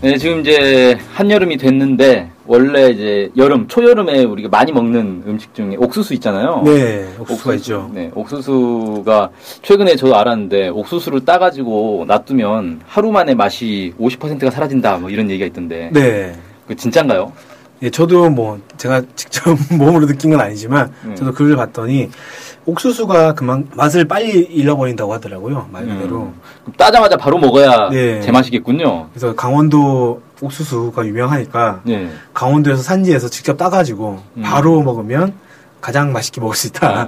네, 지금 이제 한여름이 됐는데 원래 이제 여름, 초여름에 우리가 많이 먹는 음식 중에 옥수수 있잖아요. 네, 옥수수가 있죠. 네, 옥수수가 최근에 저도 알았는데 옥수수를 따가지고 놔두면 하루 만에 맛이 50%가 사라진다, 뭐 이런 얘기가 있던데. 네, 그 진짠가요? 예, 저도 뭐 제가 직접 몸으로 느낀 건 아니지만 음. 저도 글을 봤더니 옥수수가 그만 맛을 빨리 잃어버린다고 하더라고요 말 그대로. 음, 따자마자 바로 먹어야 네. 제맛이겠군요. 그래서 강원도 옥수수가 유명하니까 네. 강원도에서 산지에서 직접 따가지고 음. 바로 먹으면 가장 맛있게 먹을 수 있다. 아,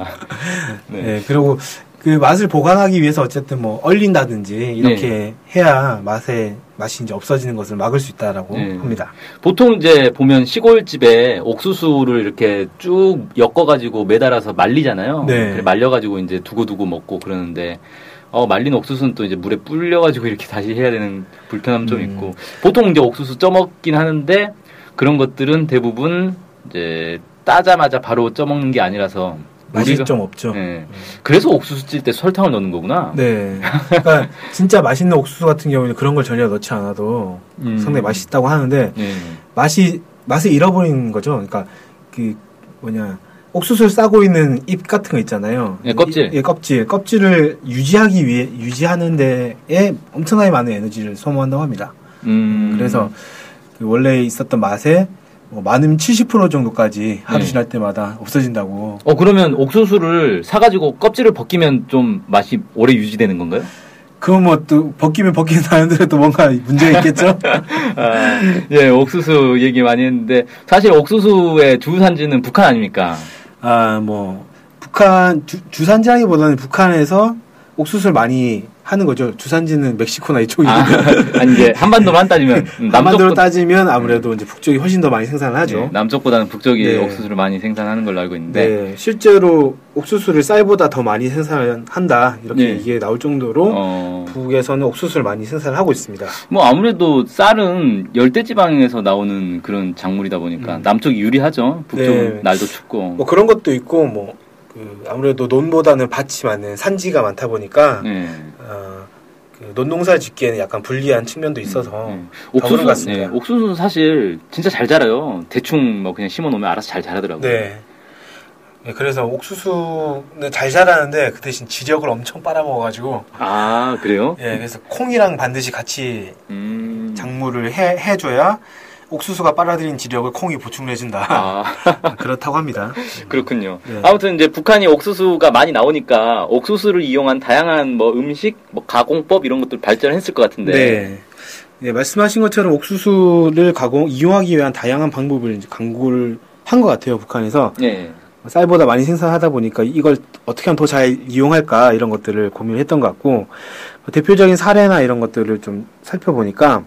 네. 네, 그리고 그 맛을 보관하기 위해서 어쨌든 뭐 얼린다든지 이렇게 네. 해야 맛에 맛이 이제 없어지는 것을 막을 수 있다라고 네. 합니다. 보통 이제 보면 시골집에 옥수수를 이렇게 쭉 엮어가지고 매달아서 말리잖아요. 네. 그래 말려가지고 이제 두고두고 먹고 그러는데, 어, 말린 옥수수는 또 이제 물에 불려가지고 이렇게 다시 해야 되는 불편함 좀 음. 있고, 보통 이제 옥수수 쪄먹긴 하는데, 그런 것들은 대부분 이제 따자마자 바로 쪄먹는 게 아니라서, 맛이 우리가- 좀 없죠. 네. 그래서 옥수수 찔 때 설탕을 넣는 거구나. 네. 그러니까 진짜 맛있는 옥수수 같은 경우는 그런 걸 전혀 넣지 않아도 음. 상당히 맛있다고 하는데 네. 맛이 맛을 잃어버리는 거죠. 그러니까 그 뭐냐 옥수수를 싸고 있는 잎 같은 거 있잖아요. 예, 껍질. 이- 예, 껍질. 껍질을 유지하기 위해 유지하는 데에 엄청나게 많은 에너지를 소모한다고 합니다. 음. 그래서 그 원래 있었던 맛에 뭐 많으면 70% 정도까지 하루 네. 지날 때마다 없어진다고. 어, 그러면 옥수수를 사가지고 껍질을 벗기면 좀 맛이 오래 유지되는 건가요? 그건 뭐 또 벗기면 벗기는 사람들은 또 뭔가 문제가 있겠죠? 아, 예, 옥수수 얘기 많이 했는데, 사실 옥수수의 주산지는 북한 아닙니까? 아, 뭐, 북한, 주, 주산지라기보다는 북한에서 옥수수를 많이 하는 거죠. 주산지는 멕시코나 이쪽이. 아, 아니, 이제 한반도만 따지면, 음, 남반도로 따지면 아무래도 이제 북쪽이 훨씬 더 많이 생산을 하죠. 네, 남쪽보다는 북쪽이 네. 옥수수를 많이 생산하는 걸로 알고 있는데, 네, 실제로 옥수수를 쌀보다 더 많이 생산한다. 이렇게 네. 얘기가 나올 정도로 어, 북에서는 옥수수를 많이 생산을 하고 있습니다. 뭐 아무래도 쌀은 열대 지방에서 나오는 그런 작물이다 보니까 음. 남쪽이 유리하죠. 북쪽은 네. 날도 춥고. 뭐 그런 것도 있고, 뭐, 그 아무래도 논보다는 밭이 많은 산지가 많다 보니까, 네. 어, 그 논농사를 짓기에는 약간 불리한 측면도 있어서, 네. 더불어 옥수수. 네, 옥수수는 사실 진짜 잘 자라요. 대충 뭐 그냥 심어 놓으면 알아서 잘 자라더라고요. 네. 네, 그래서 옥수수는 잘 자라는데 그 대신 지력을 엄청 빨아먹어가지고 아, 그래요? 예, 그래서 콩이랑 반드시 같이 음. 작물을 해, 해줘야 옥수수가 빨아들인 지력을 콩이 보충을 해준다. 아, 그렇다고 합니다. 그렇군요. 네. 아무튼 이제 북한이 옥수수가 많이 나오니까 옥수수를 이용한 다양한 뭐 음식, 뭐 가공법 이런 것들 발전했을 것 같은데. 네. 네, 말씀하신 것처럼 옥수수를 가공, 이용하기 위한 다양한 방법을 이제 강구를 한 것 같아요, 북한에서. 네. 쌀보다 많이 생산하다 보니까 이걸 어떻게 하면 더 잘 이용할까 이런 것들을 고민을 했던 것 같고 대표적인 사례나 이런 것들을 좀 살펴보니까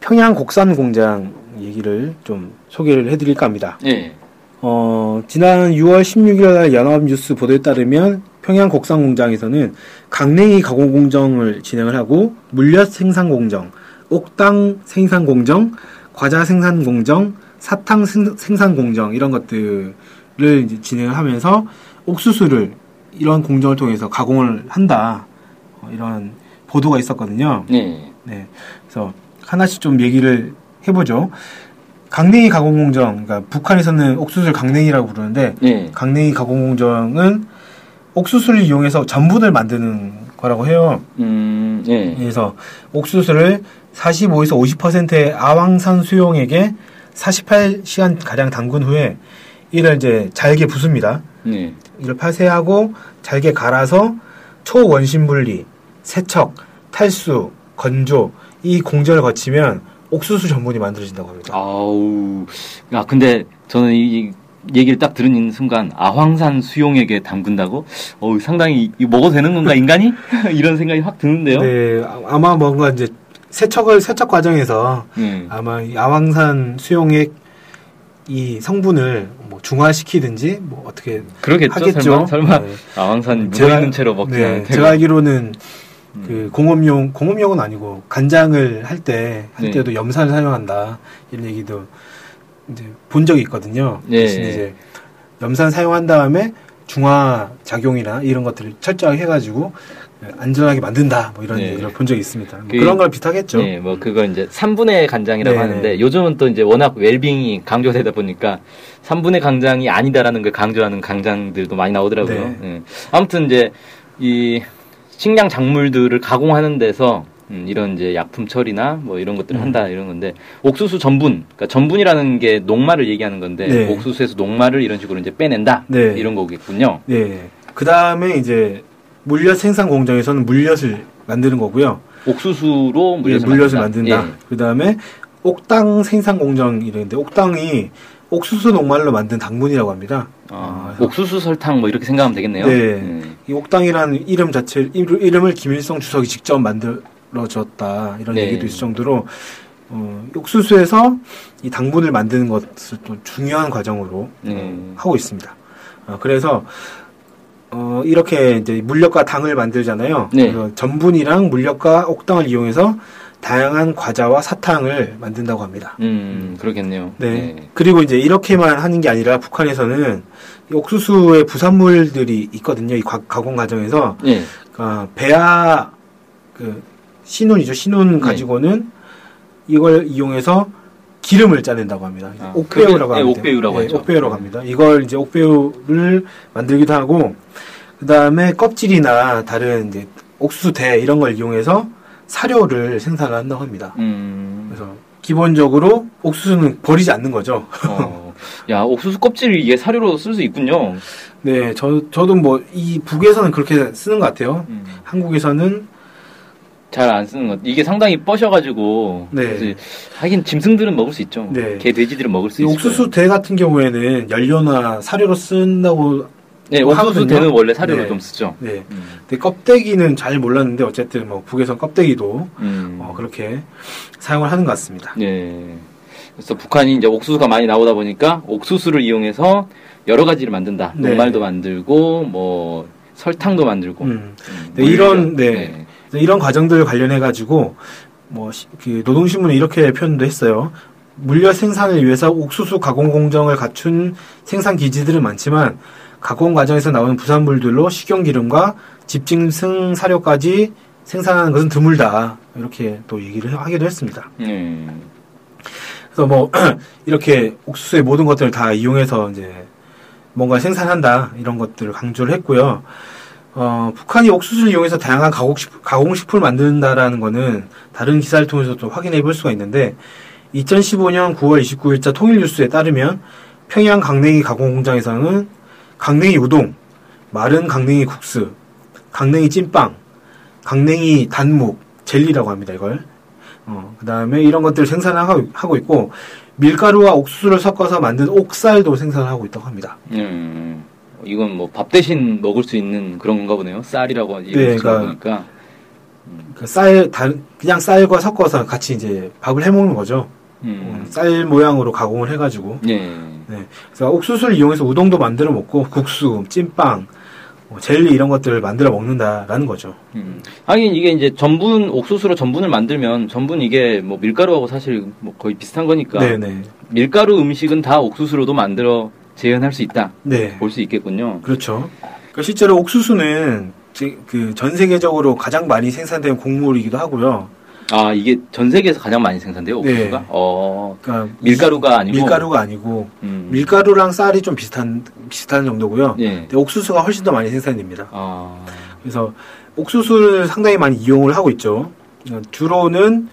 평양 곡산 공장 얘기를 좀 소개를 해드릴까 합니다. 네. 어, 지난 6월 16일 날 연합뉴스 보도에 따르면 평양 곡산 공장에서는 강냉이 가공 공정을 진행을 하고 물엿 생산 공정, 옥당 생산 공정, 과자 생산 공정, 사탕 생- 생산 공정 이런 것들을 진행을 하면서 옥수수를 이런 공정을 통해서 가공을 한다. 어, 이런 보도가 있었거든요. 네. 네. 그래서 하나씩 좀 얘기를 해보죠. 강냉이 가공 공정, 그러니까 북한에서는 옥수수를 강냉이라고 부르는데 네. 강냉이 가공 공정은 옥수수를 이용해서 전분을 만드는 거라고 해요. 음, 네. 그래서 옥수수를 45에서 50%의 아황산 수용액에 48시간 가량 담근 후에 이를 이제 잘게 부숩니다. 네. 이를 파쇄하고 잘게 갈아서 초원심 분리, 세척, 탈수, 건조 이 공정을 거치면 옥수수 전분이 만들어진다고 합니다. 아우. 야, 근데 저는 이 얘기를 딱 들은 순간 아황산 수용액에 담근다고? 어, 상당히 이거 먹어도 되는 건가 인간이? 이런 생각이 확 드는데요. 네, 아- 아마 뭔가 이제 세척을 세척 과정에서 네. 아마 이 아황산 수용액 이 성분을 뭐 중화시키든지 뭐 어떻게 그러겠죠. 하겠죠. 설마 설마 네. 아황산 묻어 있는 채로 먹지 네, 않을 테고. 제가 알기로는 음. 그 공업용 공업용은 아니고 간장을 할때할 네. 때도 염산을 사용한다 이런 얘기도 이제 본 적이 있거든요. 네. 대신 이제 염산 사용한 다음에 중화 작용이나 이런 것들을 철저하게 해가지고 안전하게 만든다 뭐 이런 네. 얘기를 본 적이 있습니다. 뭐 그- 그런 걸 비슷하겠죠. 네, 뭐 그거 이제 3분의 간장이라고 네. 하는데 요즘은 또 이제 워낙 웰빙이 강조되다 보니까 3분의 강장이 아니다라는 걸 강조하는 강장들도 많이 나오더라고요. 네. 예. 아무튼 이제 이 식량 작물들을 가공하는 데서 음, 이런 이제 약품 처리나 뭐 이런 것들을 음. 한다 이런 건데 옥수수 전분, 그러니까 전분이라는 게 녹말을 얘기하는 건데 네. 옥수수에서 녹말을 이런 식으로 이제 빼낸다 네. 이런 거겠군요. 네. 그 다음에 이제 물엿 생산 공정에서는 물엿을 만드는 거고요. 옥수수로 예, 물엿을, 물엿을 만든다. 만든다. 그 다음에 옥당 생산 공정 이랬는데 옥당이 옥수수 녹말로 만든 당분이라고 합니다. 아, 아, 옥수수 설탕 뭐 이렇게 생각하면 되겠네요. 네. 음. 이 옥당이라는 이름 자체 이름- 이름을 김일성 주석이 직접 만들어줬다 이런 네. 얘기도 있을 정도로 어, 옥수수에서 이 당분을 만드는 것을 또 중요한 과정으로 네. 하고 있습니다. 어, 그래서 어, 이렇게 이제 물엿과 당을 만들잖아요. 네. 그래서 전분이랑 물엿과 옥당을 이용해서 다양한 과자와 사탕을 만든다고 합니다. 음, 그러겠네요. 네. 그리고 이제 이렇게만 하는 게 아니라 북한에서는 이 옥수수의 부산물들이 있거든요. 이 과- 가공 과정에서 네. 그러니까 배아 그 신운이죠. 신운 네. 가지고는 이걸 이용해서 기름을 짜낸다고 합니다. 아, 옥배우라고 그게- 네, 합니다. 옥배우라고 하죠. 옥배우라고 합니다. 이걸 이제 옥배우를 만들기도 하고 그 다음에 껍질이나 다른 이제 옥수수 대 이런 걸 이용해서 사료를 생산을 한다고 합니다. 음. 그래서 기본적으로 옥수수는 버리지 않는 거죠. 어. 야, 옥수수 껍질 이게 사료로 쓸 수 있군요. 네, 저 저도 뭐 이 북에서는 그렇게 쓰는 것 같아요. 음. 한국에서는 잘 안 쓰는 것. 이게 상당히 뻐셔가지고. 네. 하긴 짐승들은 먹을 수 있죠. 네. 개, 돼지들은 먹을 수이 있어요. 옥수수 대 같은 경우에는 연료나 사료로 쓴다고 네, 옥수수 하거든요. 대는 원래 사료를 네. 좀 쓰죠. 네. 음. 근데 껍데기는 잘 몰랐는데 어쨌든 뭐 북에서 껍데기도 음. 어, 그렇게 사용을 하는 것 같습니다. 네. 그래서 북한이 이제 옥수수가 많이 나오다 보니까 옥수수를 이용해서 여러 가지를 만든다. 네. 녹말도 만들고 뭐 설탕도 만들고. 음. 음, 네, 이런 물엿. 네. 그래서 이런 과정들 관련해 가지고 뭐 그 노동신문에 이렇게 표현도 했어요. 물엿 생산을 위해서 옥수수 가공 공정을 갖춘 생산 기지들은 많지만 가공 과정에서 나오는 부산물들로 식용기름과 집짐승 사료까지 생산하는 것은 드물다 이렇게 또 얘기를 하기도 했습니다. 네. 그래서 뭐 이렇게 옥수수의 모든 것들을 다 이용해서 이제 뭔가 생산한다 이런 것들을 강조를 했고요. 어, 북한이 옥수수를 이용해서 다양한 가공식, 가공식품을 만든다라는 거는 다른 기사를 통해서 또 확인해 볼 수가 있는데 2015년 9월 29일자 통일뉴스에 따르면 평양 강냉이 가공 공장에서는 강냉이 우동, 마른 강냉이 국수, 강냉이 찐빵, 강냉이 단묵, 젤리라고 합니다, 이걸. 어, 그 다음에 이런 것들을 생산하고 하고 있고, 밀가루와 옥수수를 섞어서 만든 옥살도 생산을 하고 있다고 합니다. 음. 이건 뭐 밥 대신 먹을 수 있는 그런 건가 보네요. 쌀이라고 네, 그러니까 보니까. 그 쌀, 다, 그냥 쌀과 섞어서 같이 이제 밥을 해 먹는 거죠. 어, 음. 쌀 모양으로 가공을 해가지고. 예. 네. 그래서 옥수수를 이용해서 우동도 만들어 먹고, 국수, 찐빵, 뭐 젤리 이런 것들을 만들어 먹는다라는 거죠. 음. 하긴 이게 이제 전분 옥수수로 전분을 만들면 전분 이게 뭐 밀가루하고 사실 뭐 거의 비슷한 거니까 네네. 밀가루 음식은 다 옥수수로도 만들어 재현할 수 있다 네. 볼 수 있겠군요. 그렇죠. 그러니까 실제로 옥수수는 그 전 세계적으로 가장 많이 생산되는 곡물이기도 하고요. 아 이게 전 세계에서 가장 많이 생산돼요 옥수수가? 네. 어 그러니까 밀가루가 아니고 밀가루가 아니고 음. 밀가루랑 쌀이 좀 비슷한 비슷한 정도고요. 예. 근데 옥수수가 훨씬 더 많이 생산됩니다. 아 그래서 옥수수를 상당히 많이 이용을 하고 있죠. 어, 주로는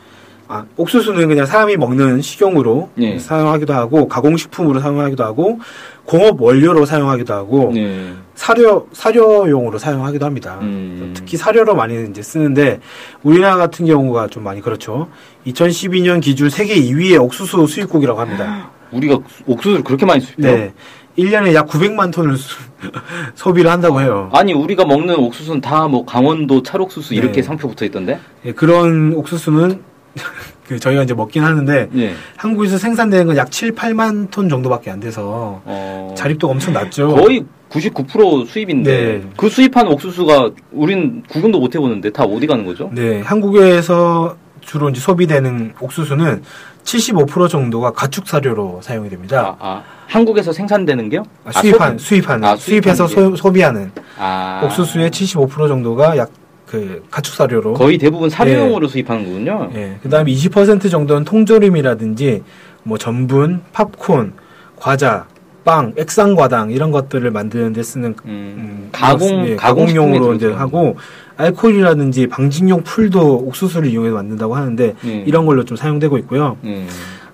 아, 옥수수는 그냥 사람이 먹는 식용으로 예. 사용하기도 하고 가공식품으로 사용하기도 하고 공업 원료로 사용하기도 하고 네. 사료 사료용으로 사용하기도 합니다. 음. 특히 사료로 많이 이제 쓰는데 우리나라 같은 경우가 좀 많이 그렇죠. 2012년 기준 세계 2위의 옥수수 수입국이라고 합니다. 우리가 옥수수를 그렇게 많이 수입해요? 네. 1년에 약 900만 톤을 수- 소비를 한다고 해요. 아니 우리가 먹는 옥수수는 다 뭐 강원도 찰옥수수 이렇게 네. 상표 붙어 있던데? 예, 그런 옥수수는 그 저희가 이제 먹긴 하는데 예. 한국에서 생산되는 건 약 7, 8만 톤 정도밖에 안 돼서 어, 자립도가 엄청 낮죠. 거의 99% 수입인데 네. 그 수입한 옥수수가 우린 구경도 못 해보는데 다 어디 가는 거죠? 네, 한국에서 주로 이제 소비되는 옥수수는 75% 정도가 가축 사료로 사용이 됩니다. 아, 아, 한국에서 생산되는 게요? 아, 수입한 소비? 수입하는 아, 수입해서 소, 소비하는 아, 옥수수의 75% 정도가 약 그 가축 사료로 거의 대부분 사료용으로 수입하는 거군요. 예, 그다음에 20% 정도는 통조림이라든지 뭐 전분, 팝콘, 과자, 빵, 액상과당 이런 것들을 만드는 데 쓰는 음, 음, 가공 예, 가공 가공용으로 이제 하고 알코올이라든지 방직용 풀도 옥수수를 이용해서 만든다고 하는데 예. 이런 걸로 좀 사용되고 있고요. 음,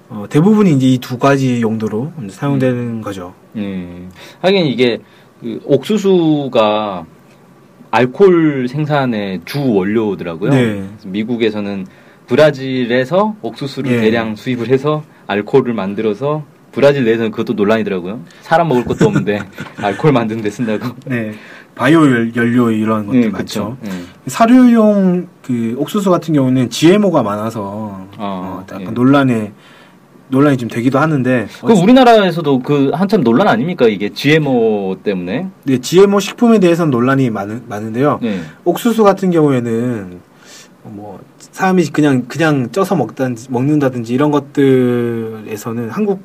어, 대부분이 이제 이 두 가지 용도로 사용되는 거죠. 음. 하긴 이게 그 옥수수가 알코올 생산의 주 원료더라고요. 네. 미국에서는 브라질에서 옥수수를 예. 대량 수입을 해서 알코올을 만들어서 브라질 내에서는 그것도 논란이더라고요. 사람 먹을 것도 없는데 알코올 만드는 데 쓴다고. 네. 바이오 연- 연료 이런 것들 예, 많죠. 예. 사료용 그 옥수수 같은 경우는 GMO가 많아서 어, 어, 약간 예. 논란에 논란이 좀 되기도 하는데 그 우리나라에서도 그 한참 논란 아닙니까 이게 GMO 때문에? 네, GMO 식품에 대해서는 논란이 많은, 많은데요. 예. 옥수수 같은 경우에는 뭐 사람이 그냥 그냥 쪄서 먹다든지 먹는다든지 이런 것들에서는 한국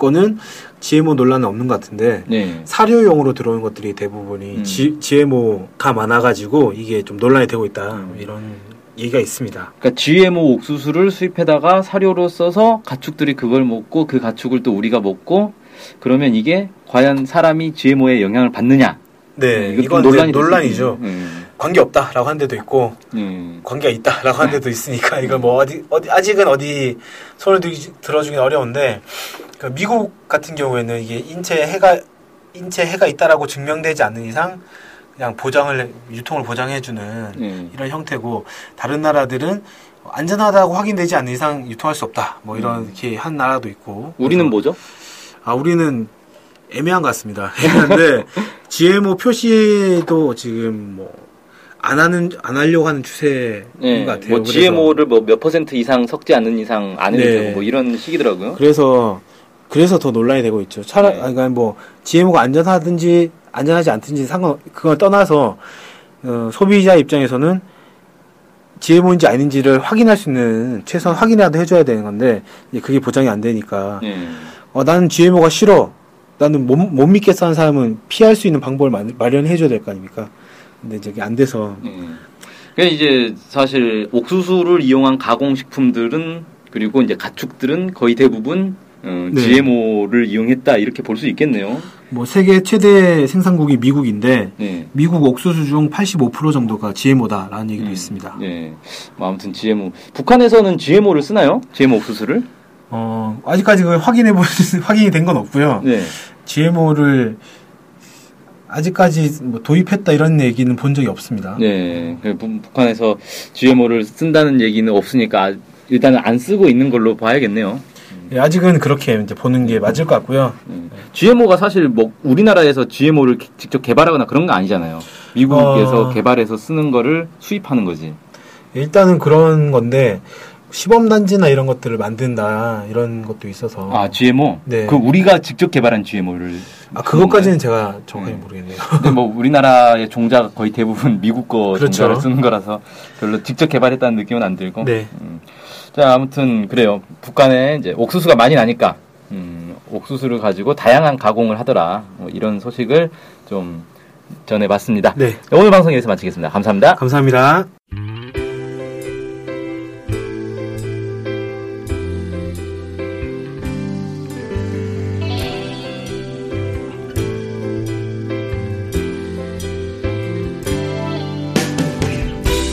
거는 GMO 논란은 없는 것 같은데 네. 사료용으로 들어오는 것들이 대부분이 음. G, GMO가 많아가지고 이게 좀 논란이 되고 있다 이런 얘기가 있습니다. 그러니까 GMO 옥수수를 수입해다가 사료로 써서 가축들이 그걸 먹고 그 가축을 또 우리가 먹고 그러면 이게 과연 사람이 GMO에 영향을 받느냐? 네, 이것도 이건 논란이 논란이죠. 예. 관계 없다라고 한 데도 있고 예. 관계가 있다라고 한 데도 있으니까 이걸 뭐 어디 어디 아직은 어디 손을 들어주긴 어려운데 그 미국 같은 경우에는 이게 인체에 해가 인체 해가 있다라고 증명되지 않는 이상 그냥 보장을 유통을 보장해주는 예. 이런 형태고 다른 나라들은 안전하다고 확인되지 않는 이상 유통할 수 없다 뭐 이런 이렇게 한 나라도 있고 우리는 뭐죠? 아 우리는 애매한 것 같습니다. 애매한데 GMO 표시도 지금 뭐 안 하는 안 하려고 하는 추세인 예. 것 같아요. 뭐 GMO를 뭐 몇 퍼센트 이상 섞지 않는 이상 안 해도 네. 되고 뭐 이런 식이더라고요. 그래서 그래서 더 논란이 되고 있죠. 차라리 네. 아니, 그러니까 뭐 GMO가 안전하든지 안전하지 않든지 상관 그걸 떠나서 어, 소비자 입장에서는 GMO인지 아닌지를 확인할 수 있는 최소한 확인이라도 해줘야 되는 건데 그게 보장이 안 되니까 예. 어, 나는 GMO가 싫어. 나는 못, 못 믿겠어 하는 사람은 피할 수 있는 방법을 마, 마련해줘야 될 거 아닙니까? 근데 그게 안 돼서 예. 그러니까 이제 사실 옥수수를 이용한 가공식품들은 그리고 이제 가축들은 거의 대부분 어, 네. GMO를 이용했다 이렇게 볼 수 있겠네요. 뭐 세계 최대 생산국이 미국인데 네. 미국 옥수수 중 85% 정도가 GMO다라는 얘기도 음, 있습니다. 예. 뭐 아무튼 GMO. 북한에서는 GMO를 쓰나요? GMO 옥수수를? 어, 아직까지 그 확인해 볼 확인이 된 건 없고요. 네. GMO를 아직까지 뭐 도입했다 이런 얘기는 본 적이 없습니다. 네. 그 북- 북한에서 GMO를 쓴다는 얘기는 없으니까 아- 일단은 안 쓰고 있는 걸로 봐야겠네요. 예, 아직은 그렇게 이제 보는 게 맞을 것 같고요. GMO가 사실 뭐 우리나라에서 GMO를 직접 개발하거나 그런 거 아니잖아요. 미국에서 어. 개발해서 쓰는 거를 수입하는 거지. 일단은 그런 건데 시범 단지나 이런 것들을 만든다 이런 것도 있어서 아 GMO? 네. 그 우리가 직접 개발한 GMO를 아, 그것까지는 제가 음. 모르겠네요. 근데 뭐 우리나라의 종자가 거의 대부분 미국 거 그렇죠. 종자를 쓰는 거라서 별로 직접 개발했다는 느낌은 안 들고. 네. 음. 자 아무튼 그래요. 북한에 이제 옥수수가 많이 나니까 음, 옥수수를 가지고 다양한 가공을 하더라. 뭐 이런 소식을 좀 전해봤습니다. 네. 오늘 방송 여기서 마치겠습니다. 감사합니다. 감사합니다.